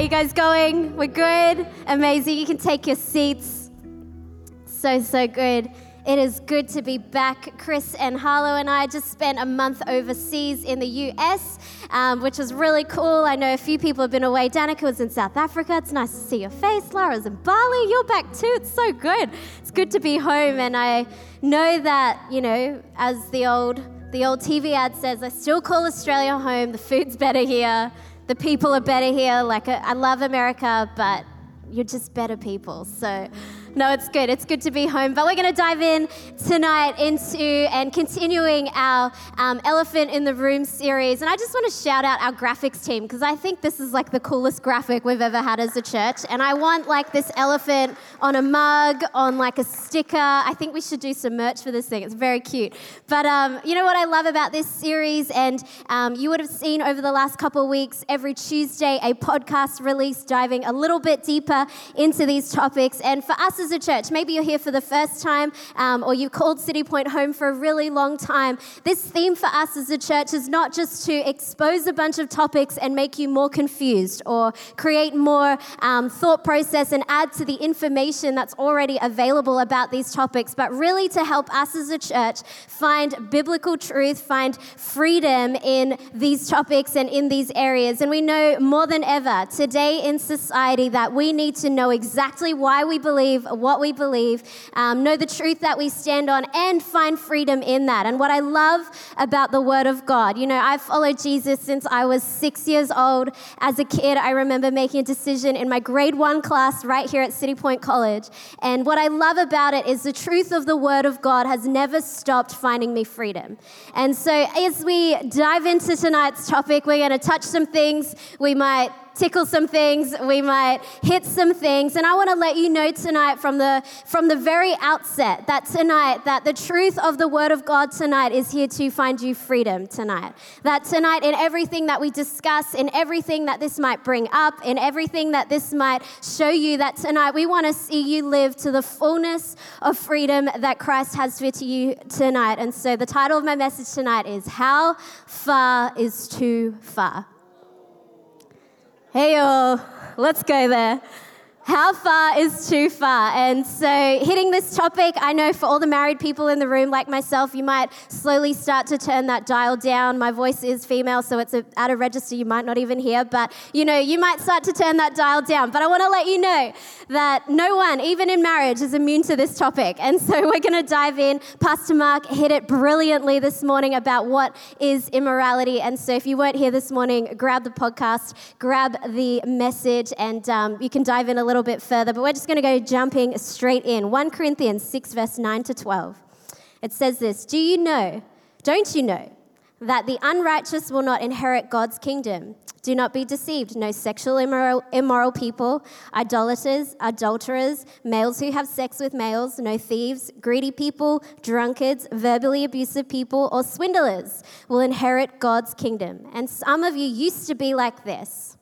How you guys going? We're good? Amazing. You can take your seats. So, so good. It is good to be back. Chris and Harlow and I just spent a month overseas in the US, um, which was really cool. I know a few people have been away. Danica was in South Africa. It's nice to see your face. Lara's in Bali. You're back too. It's so good. It's good to be home. And I know that, you know, as the old, the old TV ad says, I still call Australia home. The food's better here. The people are better here. Like, I love America, but you're just better people. So, no, it's good. It's good to be home. But we're going to dive in tonight into and continuing our um, Elephant in the Room series. And I just want to shout out our graphics team because I think this is like the coolest graphic we've ever had as a church. And I want like this elephant on a mug, on like a sticker. I think we should do some merch for this thing. It's very cute. But um, you know what I love about this series? And um, you would have seen over the last couple of weeks, every Tuesday, a podcast release diving a little bit deeper into these topics. And for us, as a church, maybe you're here for the first time um, or you've called City Point home for a really long time. This theme for us as a church is not just to expose a bunch of topics and make you more confused or create more um, thought process and add to the information that's already available about these topics, but really to help us as a church find biblical truth, find freedom in these topics and in these areas. And we know more than ever today in society that we need to know exactly why we believe what we believe, um, know the truth that we stand on, and find freedom in that. And what I love about the Word of God, you know, I've followed Jesus since I was six years old. As a kid, I remember making a decision in my grade one class right here at City Point College. And what I love about it is the truth of the Word of God has never stopped finding me freedom. And so, as we dive into tonight's topic, we're going to touch some things. We might tickle some things, we might hit some things. And I want to let you know tonight from the from the very outset that tonight that the truth of the word of God tonight is here to find you freedom tonight. That tonight in everything that we discuss, in everything that this might bring up, in everything that this might show you that tonight we want to see you live to the fullness of freedom that Christ has for you tonight. And so the title of my message tonight is How Far is Too Far? Hey, y'all, let's go there. How far is too far? And so, hitting this topic, I know for all the married people in the room, like myself, you might slowly start to turn that dial down. My voice is female, so it's at a register you might not even hear, but you know, you might start to turn that dial down. But I want to let you know that no one, even in marriage, is immune to this topic. And so, we're going to dive in. Pastor Mark hit it brilliantly this morning about what is immorality. And so, if you weren't here this morning, grab the podcast, grab the message, and um, you can dive in a little bit further, but we're just going to go jumping straight in. 1 Corinthians 6, verse 9 to 12. It says this Do you know, don't you know, that the unrighteous will not inherit God's kingdom? Do not be deceived. No sexual immoral, immoral people, idolaters, adulterers, males who have sex with males, no thieves, greedy people, drunkards, verbally abusive people, or swindlers will inherit God's kingdom. And some of you used to be like this.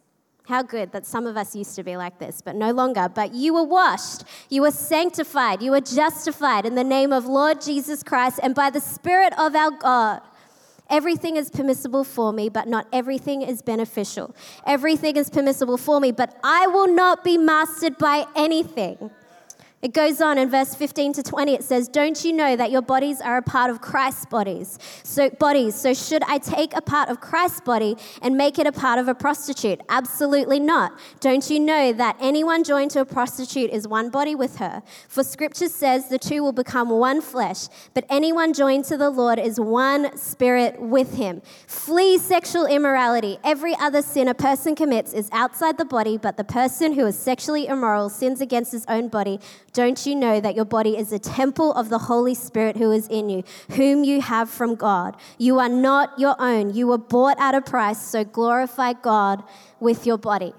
How good that some of us used to be like this, but no longer. But you were washed, you were sanctified, you were justified in the name of Lord Jesus Christ and by the Spirit of our God. Everything is permissible for me, but not everything is beneficial. Everything is permissible for me, but I will not be mastered by anything. It goes on in verse 15 to 20. It says, Don't you know that your bodies are a part of Christ's bodies? So, bodies. So, should I take a part of Christ's body and make it a part of a prostitute? Absolutely not. Don't you know that anyone joined to a prostitute is one body with her? For scripture says the two will become one flesh, but anyone joined to the Lord is one spirit with him. Flee sexual immorality. Every other sin a person commits is outside the body, but the person who is sexually immoral sins against his own body. Don't you know that your body is a temple of the Holy Spirit who is in you, whom you have from God? You are not your own. You were bought at a price, so glorify God with your body.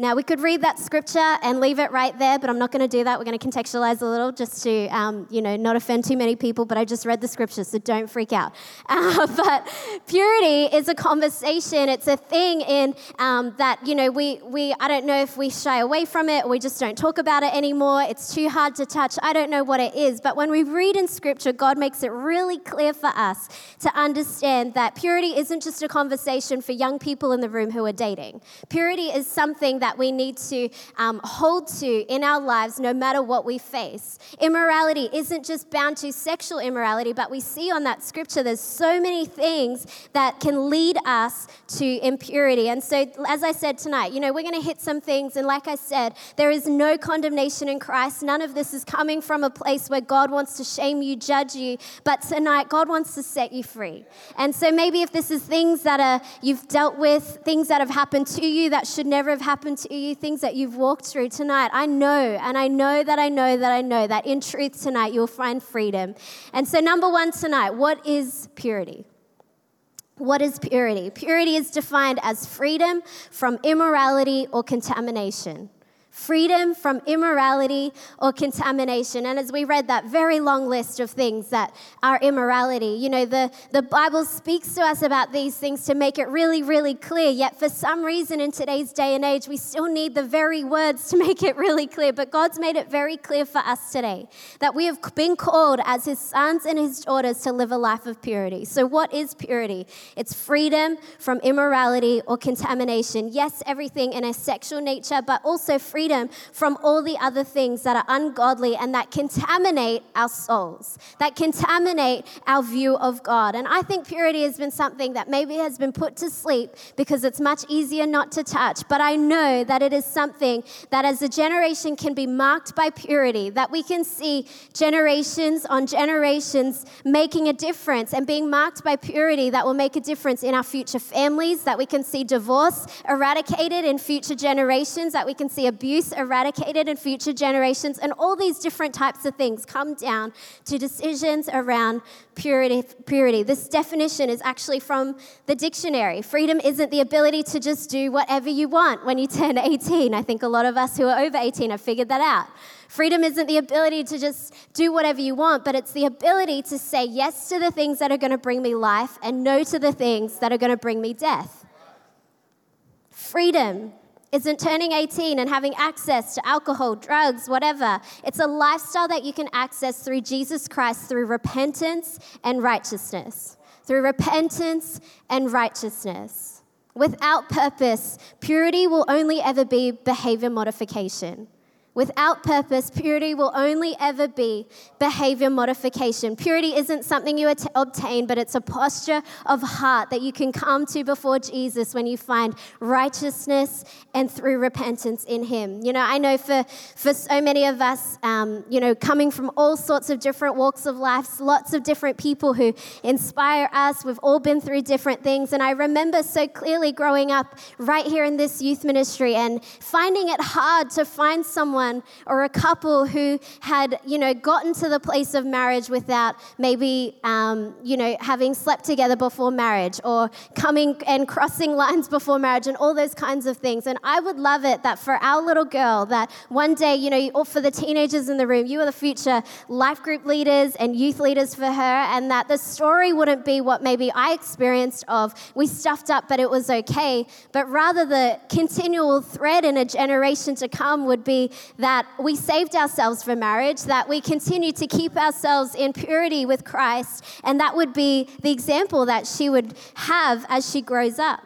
Now, we could read that scripture and leave it right there, but I'm not going to do that. We're going to contextualize a little just to, um, you know, not offend too many people, but I just read the scripture, so don't freak out. Uh, but purity is a conversation. It's a thing in um, that, you know, we, we, I don't know if we shy away from it or we just don't talk about it anymore. It's too hard to touch. I don't know what it is. But when we read in scripture, God makes it really clear for us to understand that purity isn't just a conversation for young people in the room who are dating. Purity is something that that we need to um, hold to in our lives no matter what we face. Immorality isn't just bound to sexual immorality, but we see on that scripture there's so many things that can lead us to impurity. And so, as I said tonight, you know, we're going to hit some things. And like I said, there is no condemnation in Christ. None of this is coming from a place where God wants to shame you, judge you. But tonight, God wants to set you free. And so, maybe if this is things that are, you've dealt with, things that have happened to you that should never have happened to you, things that you've walked through tonight, I know, and I know that I know that I know that in truth tonight you'll find freedom. And so, number one tonight, what is purity? What is purity? Purity is defined as freedom from immorality or contamination freedom from immorality or contamination. And as we read that very long list of things that are immorality, you know, the, the Bible speaks to us about these things to make it really, really clear. Yet for some reason in today's day and age, we still need the very words to make it really clear. But God's made it very clear for us today that we have been called as His sons and His daughters to live a life of purity. So, what is purity? It's freedom from immorality or contamination. Yes, everything in a sexual nature, but also freedom freedom from all the other things that are ungodly and that contaminate our souls, that contaminate our view of God. And I think purity has been something that maybe has been put to sleep because it's much easier not to touch. But I know that it is something that as a generation can be marked by purity, that we can see generations on generations making a difference and being marked by purity that will make a difference in our future families, that we can see divorce eradicated in future generations, that we can see abuse abuse eradicated in future generations, and all these different types of things come down to decisions around purity. purity. This definition is actually from the dictionary. Freedom isn't the ability to just do whatever you want when you turn 18. I think a lot of us who are over 18 have figured that out. Freedom isn't the ability to just do whatever you want, but it's the ability to say yes to the things that are going to bring me life and no to the things that are going to bring me death. Freedom isn't turning 18 and having access to alcohol, drugs, whatever. It's a lifestyle that you can access through Jesus Christ through repentance and righteousness. Through repentance and righteousness. Without purpose, purity will only ever be behavior modification. Without purpose, purity will only ever be behavior modification. Purity isn't something you obtain, but it's a posture of heart that you can come to before Jesus when you find righteousness and through repentance in Him. You know, I know for, for so many of us, um, you know, coming from all sorts of different walks of life, lots of different people who inspire us. We've all been through different things. And I remember so clearly growing up right here in this youth ministry and finding it hard to find someone someone or a couple who had, you know, gotten to the place of marriage without maybe, um, you know, having slept together before marriage or coming and crossing lines before marriage and all those kinds of things. And I would love it that for our little girl, that one day, you know, or for the teenagers in the room, you are the future life group leaders and youth leaders for her, and that the story wouldn't be what maybe I experienced of we stuffed up, but it was okay, but rather the continual thread in a generation to come would be that we saved ourselves for marriage, that we continue to keep ourselves in purity with Christ, and that would be the example that she would have as she grows up.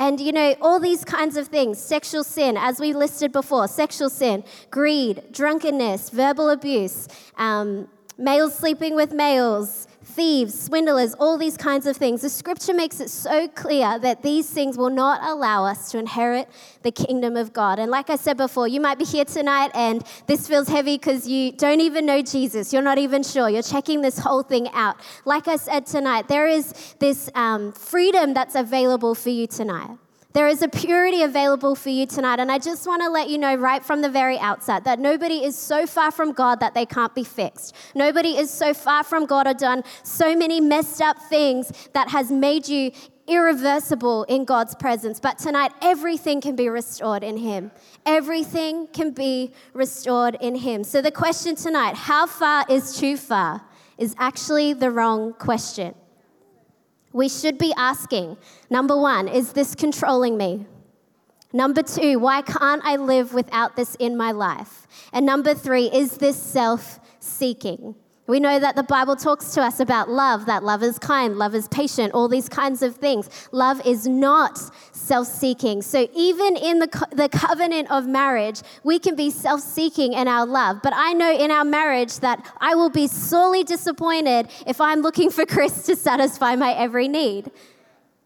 And you know, all these kinds of things sexual sin, as we listed before, sexual sin, greed, drunkenness, verbal abuse, um, males sleeping with males, thieves, swindlers, all these kinds of things. The scripture makes it so clear that these things will not allow us to inherit the kingdom of God. And like I said before, you might be here tonight and this feels heavy because you don't even know Jesus. You're not even sure. You're checking this whole thing out. Like I said tonight, there is this um, freedom that's available for you tonight. There is a purity available for you tonight. And I just want to let you know right from the very outset that nobody is so far from God that they can't be fixed. Nobody is so far from God or done so many messed up things that has made you irreversible in God's presence. But tonight, everything can be restored in Him. Everything can be restored in Him. So the question tonight, how far is too far, is actually the wrong question. We should be asking number one, is this controlling me? Number two, why can't I live without this in my life? And number three, is this self seeking? We know that the Bible talks to us about love, that love is kind, love is patient, all these kinds of things. Love is not self seeking. So, even in the, co- the covenant of marriage, we can be self seeking in our love. But I know in our marriage that I will be sorely disappointed if I'm looking for Chris to satisfy my every need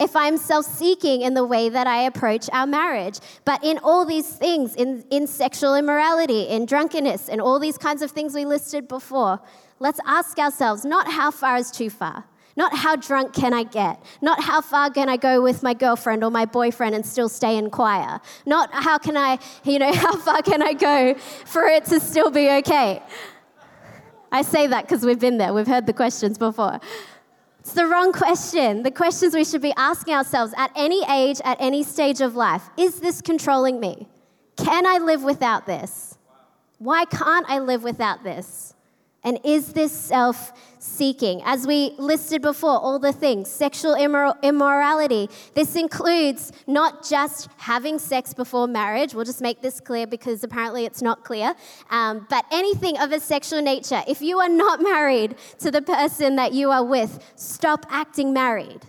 if I'm self seeking in the way that I approach our marriage. But in all these things, in, in sexual immorality, in drunkenness, and all these kinds of things we listed before, let's ask ourselves not how far is too far. Not how drunk can I get? Not how far can I go with my girlfriend or my boyfriend and still stay in choir? Not how can I, you know, how far can I go for it to still be okay? I say that because we've been there, we've heard the questions before. It's the wrong question. The questions we should be asking ourselves at any age, at any stage of life is this controlling me? Can I live without this? Why can't I live without this? And is this self seeking? As we listed before, all the things sexual immor- immorality. This includes not just having sex before marriage. We'll just make this clear because apparently it's not clear. Um, but anything of a sexual nature. If you are not married to the person that you are with, stop acting married.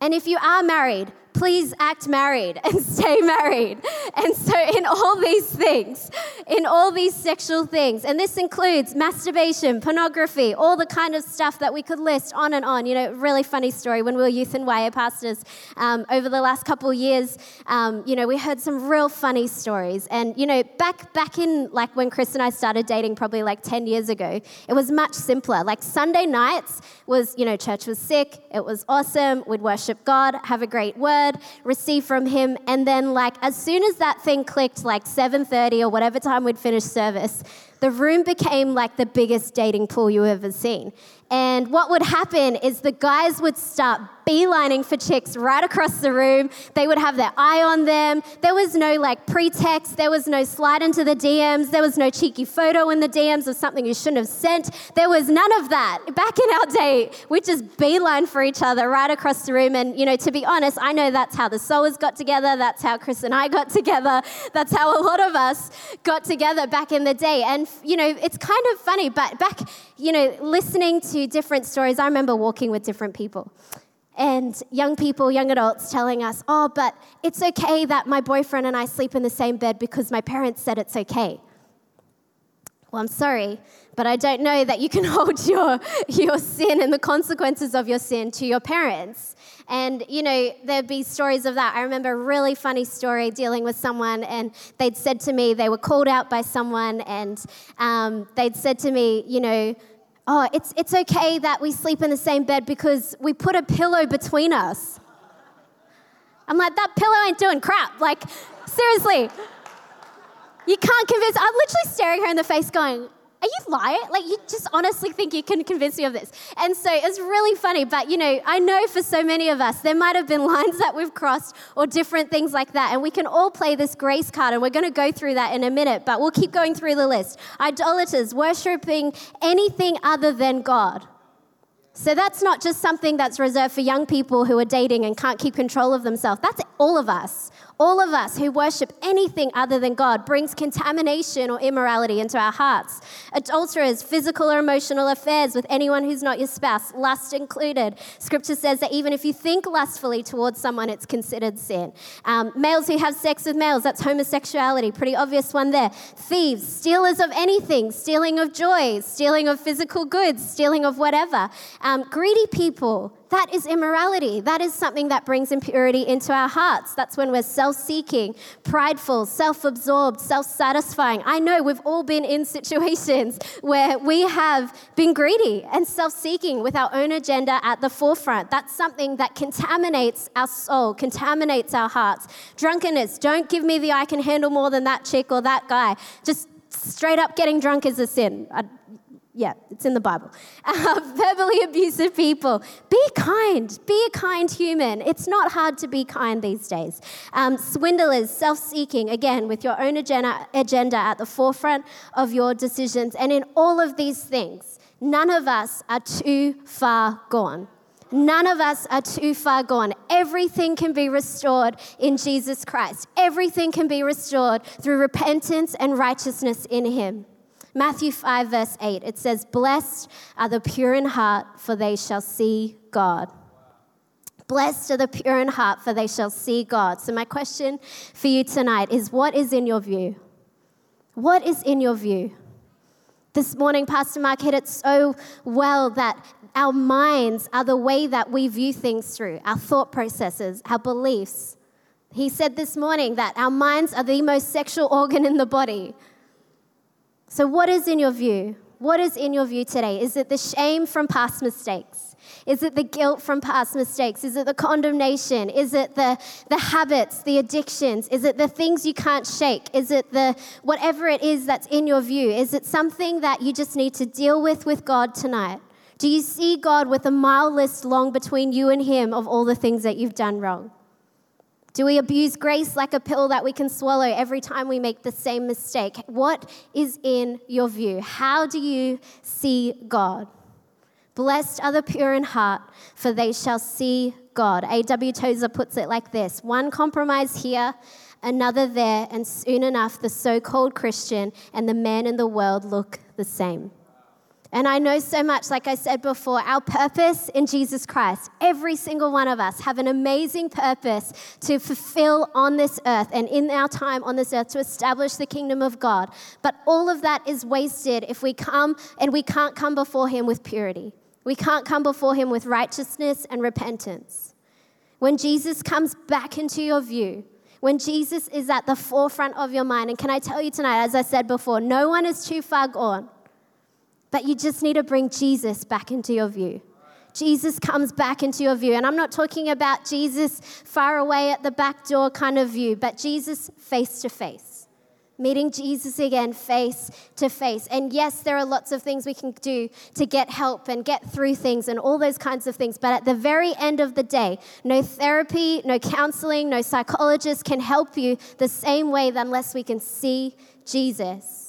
And if you are married, please act married and stay married. And so, in all these things, in all these sexual things, and this includes masturbation, pornography, all the kind of stuff that we could list on and on. You know, really funny story when we were youth and YA pastors um, over the last couple years. Um, you know, we heard some real funny stories. And you know, back back in like when Chris and I started dating, probably like 10 years ago, it was much simpler. Like Sunday nights was, you know, church was sick, it was awesome. We'd worship God, have a great word word, from him, and then like as soon as that thing clicked, like 7:30 or whatever time we'd finish service, the room became like the biggest dating pool you ever seen. And what would happen is the guys would start beelining for chicks right across the room. They would have their eye on them. There was no like pretext. There was no slide into the DMs. There was no cheeky photo in the DMs of something you shouldn't have sent. There was none of that. Back in our day, we just beeline for each other right across the room. And, you know, to be honest, I know that's how the Solas got together. That's how Chris and I got together. That's how a lot of us got together back in the day. And, you know, it's kind of funny, but back, you know, listening to different stories. I remember walking with different people and young people, young adults telling us, oh, but it's okay that my boyfriend and I sleep in the same bed because my parents said it's okay. Well, I'm sorry, but I don't know that you can hold your, your sin and the consequences of your sin to your parents. And, you know, there'd be stories of that. I remember a really funny story dealing with someone, and they'd said to me, they were called out by someone, and um, they'd said to me, you know, oh, it's, it's okay that we sleep in the same bed because we put a pillow between us. I'm like, that pillow ain't doing crap. Like, seriously. You can't convince. I'm literally staring her in the face going, are you lying? Like, you just honestly think you can convince me of this. And so it's really funny, but you know, I know for so many of us, there might have been lines that we've crossed or different things like that. And we can all play this grace card, and we're going to go through that in a minute, but we'll keep going through the list. Idolaters, worshiping anything other than God. So that's not just something that's reserved for young people who are dating and can't keep control of themselves. That's all of us. All of us who worship anything other than God brings contamination or immorality into our hearts. Adulterers, physical or emotional affairs with anyone who's not your spouse, lust included. Scripture says that even if you think lustfully towards someone, it's considered sin. Um, males who have sex with males, that's homosexuality, pretty obvious one there. Thieves, stealers of anything, stealing of joy, stealing of physical goods, stealing of whatever. Um, greedy people, that is immorality. That is something that brings impurity into our hearts. That's when we're self seeking, prideful, self absorbed, self satisfying. I know we've all been in situations where we have been greedy and self seeking with our own agenda at the forefront. That's something that contaminates our soul, contaminates our hearts. Drunkenness, don't give me the I can handle more than that chick or that guy. Just straight up getting drunk is a sin. I, Yeah, it's in the Bible. Uh, verbally abusive people. Be kind. Be a kind human. It's not hard to be kind these days. Um, swindlers, self seeking, again, with your own agenda, agenda at the forefront of your decisions. And in all of these things, none of us are too far gone. None of us are too far gone. Everything can be restored in Jesus Christ. Everything can be restored through repentance and righteousness in Him. Matthew 5, verse 8, it says, Blessed are the pure in heart, for they shall see God. Blessed are the pure in heart, for they shall see God. So, my question for you tonight is what is in your view? What is in your view? This morning, Pastor Mark hit it so well that our minds are the way that we view things through, our thought processes, our beliefs. He said this morning that our minds are the most sexual organ in the body. So, what is in your view? What is in your view today? Is it the shame from past mistakes? Is it the guilt from past mistakes? Is it the condemnation? Is it the, the habits, the addictions? Is it the things you can't shake? Is it the whatever it is that's in your view? Is it something that you just need to deal with with God tonight? Do you see God with a mile list long between you and Him of all the things that you've done wrong? Do we abuse grace like a pill that we can swallow every time we make the same mistake? What is in your view? How do you see God? Blessed are the pure in heart, for they shall see God. A.W. Tozer puts it like this one compromise here, another there, and soon enough the so called Christian and the man in the world look the same. And I know so much, like I said before, our purpose in Jesus Christ, every single one of us have an amazing purpose to fulfill on this earth and in our time on this earth to establish the kingdom of God. But all of that is wasted if we come and we can't come before Him with purity. We can't come before Him with righteousness and repentance. When Jesus comes back into your view, when Jesus is at the forefront of your mind, and can I tell you tonight, as I said before, no one is too far gone. But you just need to bring Jesus back into your view. Jesus comes back into your view. And I'm not talking about Jesus far away at the back door kind of view, but Jesus face to face. Meeting Jesus again face to face. And yes, there are lots of things we can do to get help and get through things and all those kinds of things. But at the very end of the day, no therapy, no counseling, no psychologist can help you the same way unless we can see Jesus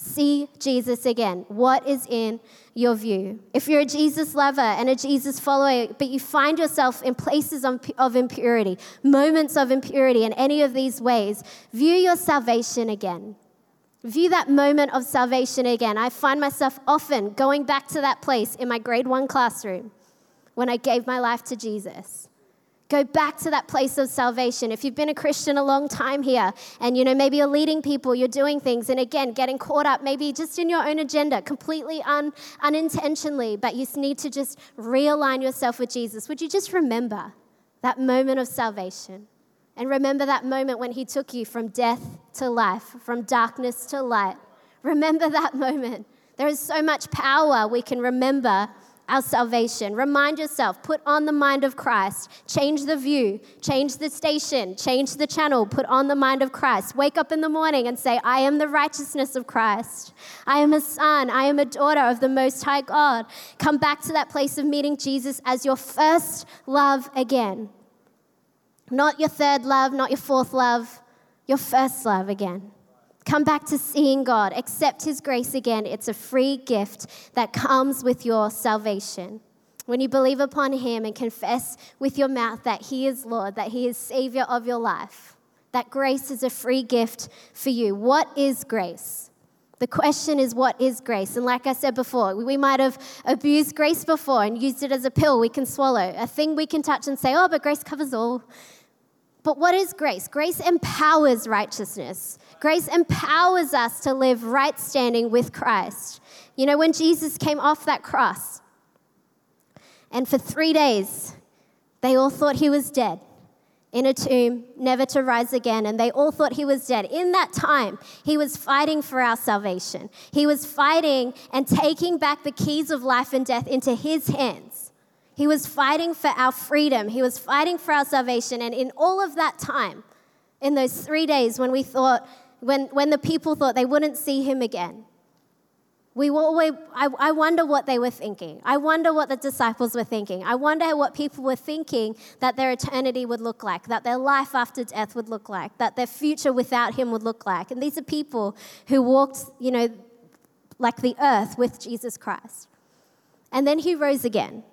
see Jesus again. What is in your view? If you're a Jesus lover and a Jesus follower, but you find yourself in places of impurity, moments of impurity in any of these ways, view your salvation again. View that moment of salvation again. I find myself often going back to that place in my grade one classroom when I gave my life to Jesus. Go back to that place of salvation. If you've been a Christian a long time here and you know maybe you're leading people, you're doing things and again getting caught up maybe just in your own agenda, completely un, unintentionally, but you need to just realign yourself with Jesus. Would you just remember that moment of salvation? And remember that moment when he took you from death to life, from darkness to light. Remember that moment. There is so much power we can remember our salvation. Remind yourself, put on the mind of Christ. Change the view, change the station, change the channel, put on the mind of Christ. Wake up in the morning and say, I am the righteousness of Christ. I am a son, I am a daughter of the Most High God. Come back to that place of meeting Jesus as your first love again. Not your third love, not your fourth love, your first love again. Come back to seeing God. Accept His grace again. It's a free gift that comes with your salvation. When you believe upon Him and confess with your mouth that He is Lord, that He is Savior of your life, that grace is a free gift for you. What is grace? The question is, what is grace? And like I said before, we might have abused grace before and used it as a pill we can swallow, a thing we can touch and say, oh, but grace covers all. But what is grace? Grace empowers righteousness. Grace empowers us to live right standing with Christ. You know, when Jesus came off that cross, and for three days, they all thought he was dead in a tomb, never to rise again, and they all thought he was dead. In that time, he was fighting for our salvation. He was fighting and taking back the keys of life and death into his hands. He was fighting for our freedom. He was fighting for our salvation. And in all of that time, in those three days when we thought when, when the people thought they wouldn't see him again. we always, I, I wonder what they were thinking. I wonder what the disciples were thinking. I wonder what people were thinking that their eternity would look like, that their life after death would look like, that their future without him would look like. And these are people who walked, you know, like the earth with Jesus Christ. And then he rose again.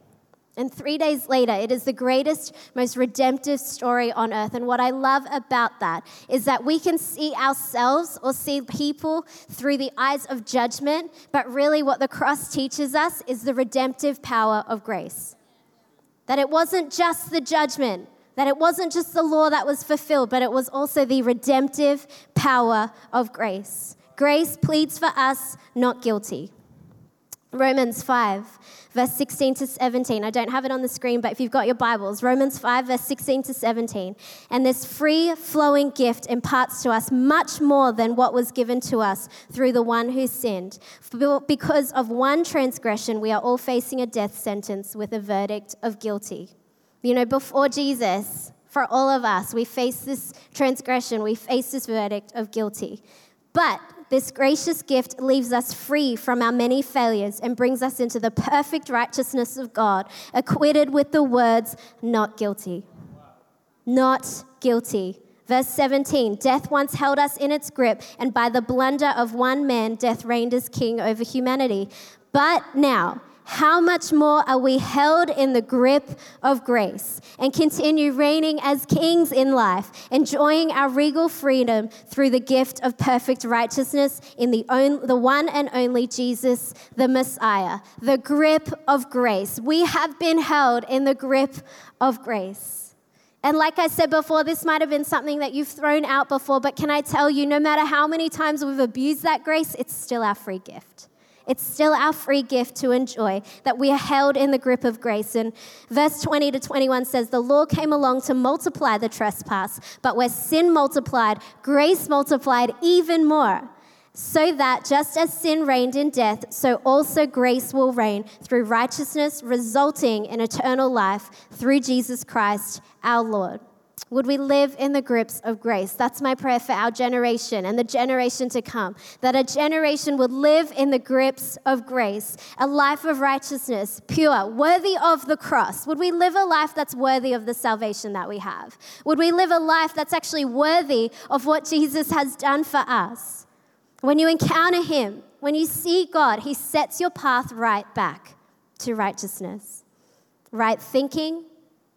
And three days later, it is the greatest, most redemptive story on earth. And what I love about that is that we can see ourselves or see people through the eyes of judgment, but really what the cross teaches us is the redemptive power of grace. That it wasn't just the judgment, that it wasn't just the law that was fulfilled, but it was also the redemptive power of grace. Grace pleads for us, not guilty. Romans 5, verse 16 to 17. I don't have it on the screen, but if you've got your Bibles, Romans 5, verse 16 to 17. And this free flowing gift imparts to us much more than what was given to us through the one who sinned. Because of one transgression, we are all facing a death sentence with a verdict of guilty. You know, before Jesus, for all of us, we face this transgression, we face this verdict of guilty. But this gracious gift leaves us free from our many failures and brings us into the perfect righteousness of God, acquitted with the words, not guilty. Not guilty. Verse 17 Death once held us in its grip, and by the blunder of one man, death reigned as king over humanity. But now, how much more are we held in the grip of grace and continue reigning as kings in life, enjoying our regal freedom through the gift of perfect righteousness in the, the one and only Jesus, the Messiah? The grip of grace. We have been held in the grip of grace. And like I said before, this might have been something that you've thrown out before, but can I tell you, no matter how many times we've abused that grace, it's still our free gift. It's still our free gift to enjoy, that we are held in the grip of grace. And verse 20 to 21 says, The law came along to multiply the trespass, but where sin multiplied, grace multiplied even more. So that just as sin reigned in death, so also grace will reign through righteousness, resulting in eternal life through Jesus Christ our Lord. Would we live in the grips of grace? That's my prayer for our generation and the generation to come. That a generation would live in the grips of grace, a life of righteousness, pure, worthy of the cross. Would we live a life that's worthy of the salvation that we have? Would we live a life that's actually worthy of what Jesus has done for us? When you encounter Him, when you see God, He sets your path right back to righteousness. Right thinking,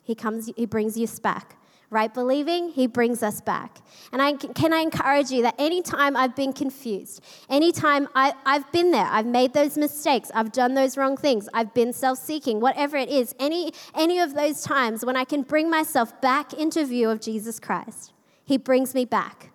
He comes, He brings you back right believing, He brings us back. And I, can I encourage you that anytime I've been confused, anytime I, I've been there, I've made those mistakes, I've done those wrong things, I've been self seeking, whatever it is, any, any of those times when I can bring myself back into view of Jesus Christ, He brings me back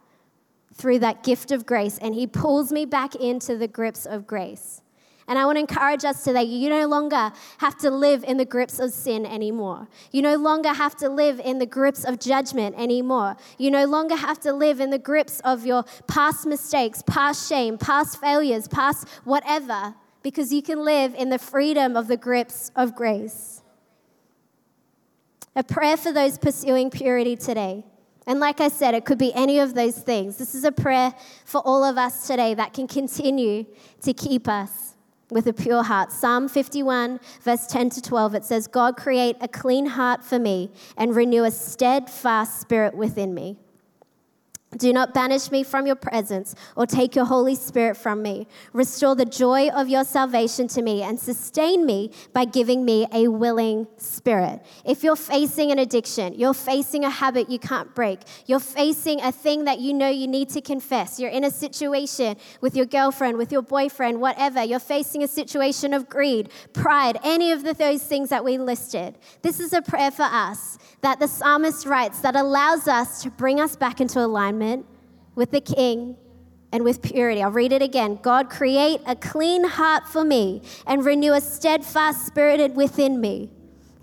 through that gift of grace and He pulls me back into the grips of grace. And I want to encourage us today you no longer have to live in the grips of sin anymore. You no longer have to live in the grips of judgment anymore. You no longer have to live in the grips of your past mistakes, past shame, past failures, past whatever, because you can live in the freedom of the grips of grace. A prayer for those pursuing purity today. And like I said, it could be any of those things. This is a prayer for all of us today that can continue to keep us with a pure heart. Psalm 51, verse 10 to 12, it says, God, create a clean heart for me and renew a steadfast spirit within me. Do not banish me from your presence or take your Holy Spirit from me. Restore the joy of your salvation to me and sustain me by giving me a willing spirit. If you're facing an addiction, you're facing a habit you can't break, you're facing a thing that you know you need to confess, you're in a situation with your girlfriend, with your boyfriend, whatever, you're facing a situation of greed, pride, any of the, those things that we listed. This is a prayer for us that the psalmist writes that allows us to bring us back into alignment with the King and with purity. I'll read it again. God, create a clean heart for me and renew a steadfast spirit within me.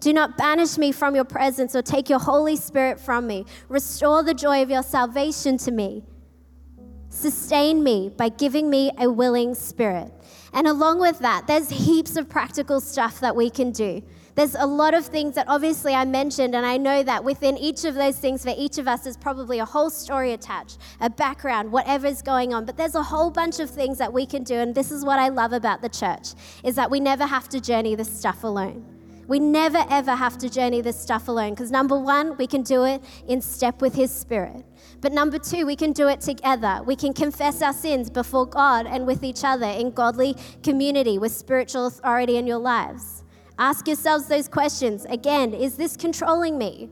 Do not banish me from your presence or take your Holy Spirit from me. Restore the joy of your salvation to me. Sustain me by giving me a willing spirit. And along with that, there's heaps of practical stuff that we can do. There's a lot of things that obviously I mentioned, and I know that within each of those things, for each of us, there's probably a whole story attached, a background, whatever's going on. But there's a whole bunch of things that we can do, and this is what I love about the church, is that we never have to journey this stuff alone. We never ever have to journey this stuff alone because number one, we can do it in step with His Spirit. But number two, we can do it together. We can confess our sins before God and with each other in godly community with spiritual authority in your lives. Ask yourselves those questions. Again, is this controlling me?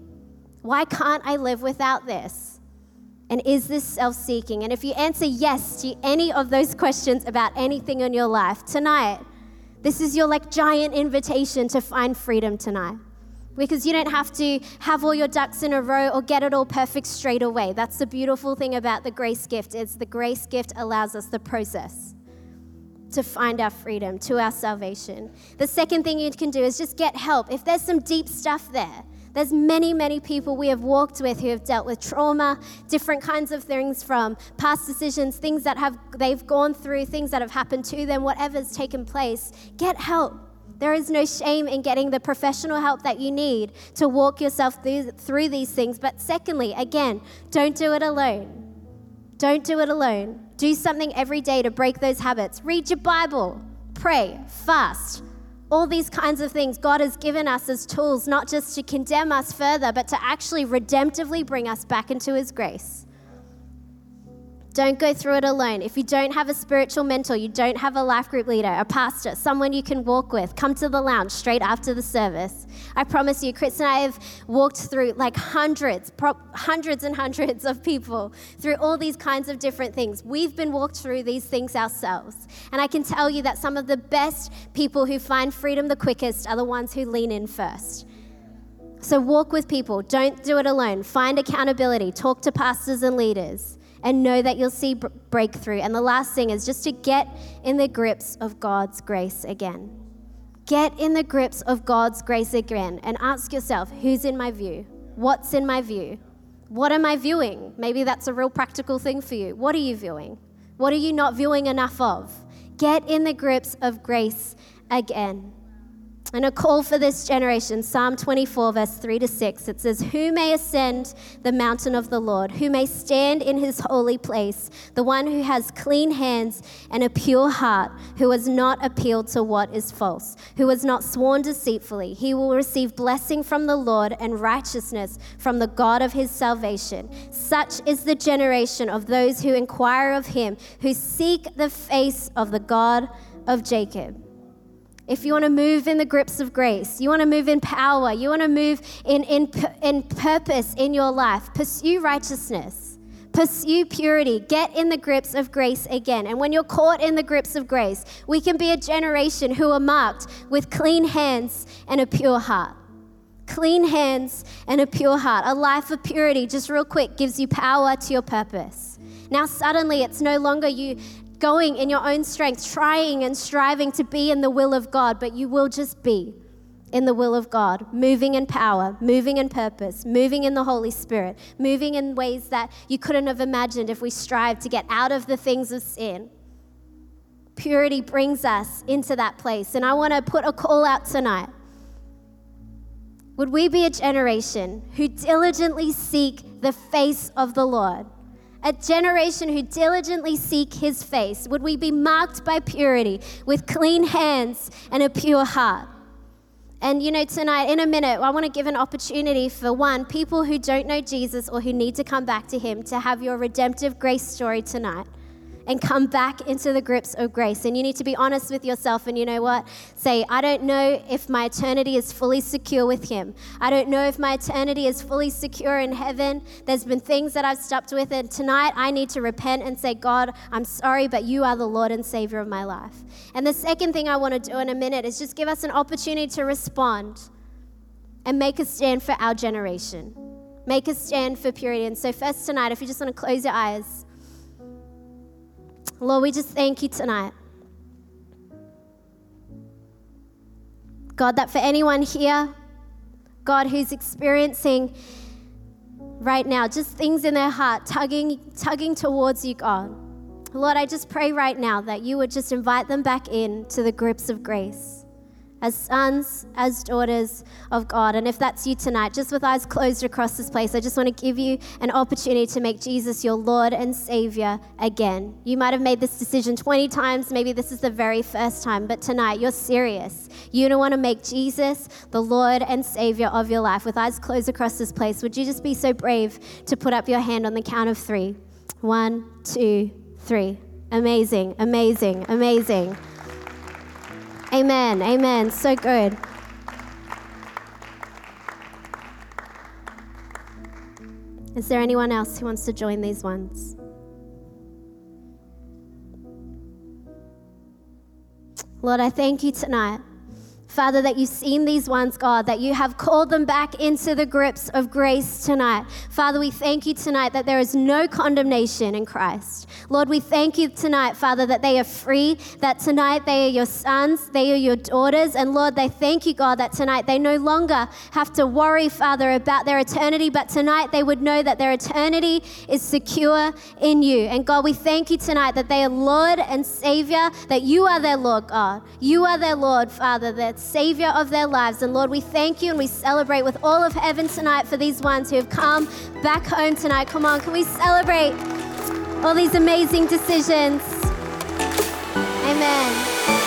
Why can't I live without this? And is this self seeking? And if you answer yes to any of those questions about anything in your life tonight, this is your like giant invitation to find freedom tonight. Because you don't have to have all your ducks in a row or get it all perfect straight away. That's the beautiful thing about the grace gift. Is the grace gift allows us the process to find our freedom, to our salvation. The second thing you can do is just get help. If there's some deep stuff there, there's many, many people we have walked with who have dealt with trauma, different kinds of things from past decisions, things that have they've gone through, things that have happened to them, whatever's taken place. Get help. There is no shame in getting the professional help that you need to walk yourself through, through these things. But secondly, again, don't do it alone. Don't do it alone. Do something every day to break those habits. Read your Bible, pray, fast. All these kinds of things God has given us as tools, not just to condemn us further, but to actually redemptively bring us back into His grace. Don't go through it alone. If you don't have a spiritual mentor, you don't have a life group leader, a pastor, someone you can walk with, come to the lounge straight after the service. I promise you, Chris and I have walked through like hundreds, hundreds and hundreds of people through all these kinds of different things. We've been walked through these things ourselves. And I can tell you that some of the best people who find freedom the quickest are the ones who lean in first. So walk with people. Don't do it alone. Find accountability. Talk to pastors and leaders and know that you'll see breakthrough. And the last thing is just to get in the grips of God's grace again. Get in the grips of God's grace again and ask yourself who's in my view? What's in my view? What am I viewing? Maybe that's a real practical thing for you. What are you viewing? What are you not viewing enough of? Get in the grips of grace again. And a call for this generation, Psalm 24, verse 3 to 6, it says, Who may ascend the mountain of the Lord? Who may stand in his holy place? The one who has clean hands and a pure heart, who has not appealed to what is false, who has not sworn deceitfully. He will receive blessing from the Lord and righteousness from the God of his salvation. Such is the generation of those who inquire of him, who seek the face of the God of Jacob if you want to move in the grips of grace, you want to move in power, you want to move in, in, in purpose in your life, pursue righteousness, pursue purity, get in the grips of grace again. And when you're caught in the grips of grace, we can be a generation who are marked with clean hands and a pure heart. Clean hands and a pure heart. A life of purity, just real quick, gives you power to your purpose. Now, suddenly, it's no longer you going in your own strength, trying and striving to be in the will of God, but you will just be in the will of God, moving in power, moving in purpose, moving in the Holy Spirit, moving in ways that you couldn't have imagined if we strive to get out of the things of sin. Purity brings us into that place. And I want to put a call out tonight. Would we be a generation who diligently seek the face of the Lord? A generation who diligently seek his face? Would we be marked by purity with clean hands and a pure heart? And you know, tonight, in a minute, I want to give an opportunity for one, people who don't know Jesus or who need to come back to him to have your redemptive grace story tonight and come back into the grips of grace. And you need to be honest with yourself and you know what? Say, I don't know if my eternity is fully secure with Him. I don't know if my eternity is fully secure in heaven. There's been things that I've stopped with, and tonight I need to repent and say, God, I'm sorry, but you are the Lord and Savior of my life. And the second thing I want to do in a minute is just give us an opportunity to respond and make a stand for our generation. Make a stand for purity. And so, first tonight, if you just want to close your eyes. Lord, we just thank you tonight. God, that for anyone here, God, who's experiencing right now just things in their heart tugging, tugging towards you, God. Lord, I just pray right now that you would just invite them back in to the grips of grace. As sons, as daughters of God. And if that's you tonight, just with eyes closed across this place, I just want to give you an opportunity to make Jesus your Lord and Savior again. You might have made this decision 20 times, maybe this is the very first time, but tonight you're serious. You don't want to make Jesus the Lord and Savior of your life. With eyes closed across this place, would you just be so brave to put up your hand on the count of three? One, two, three. Amazing, amazing, amazing. Amen. Amen. So good. Is there anyone else who wants to join these ones? Lord, I thank you tonight Father, that you've seen these ones, God, that you have called them back into the grips of grace tonight. Father, we thank you tonight that there is no condemnation in Christ. Lord, we thank you tonight, Father, that they are free, that tonight they are your sons, they are your daughters. And Lord, they thank you, God, that tonight they no longer have to worry, Father, about their eternity, but tonight they would know that their eternity is secure in you. And God, we thank you tonight that they are Lord and Savior, that you are their Lord, God. You are their Lord, Father, that Savior of their lives. And Lord, we thank you and we celebrate with all of heaven tonight for these ones who have come back home tonight. Come on, can we celebrate all these amazing decisions? Amen.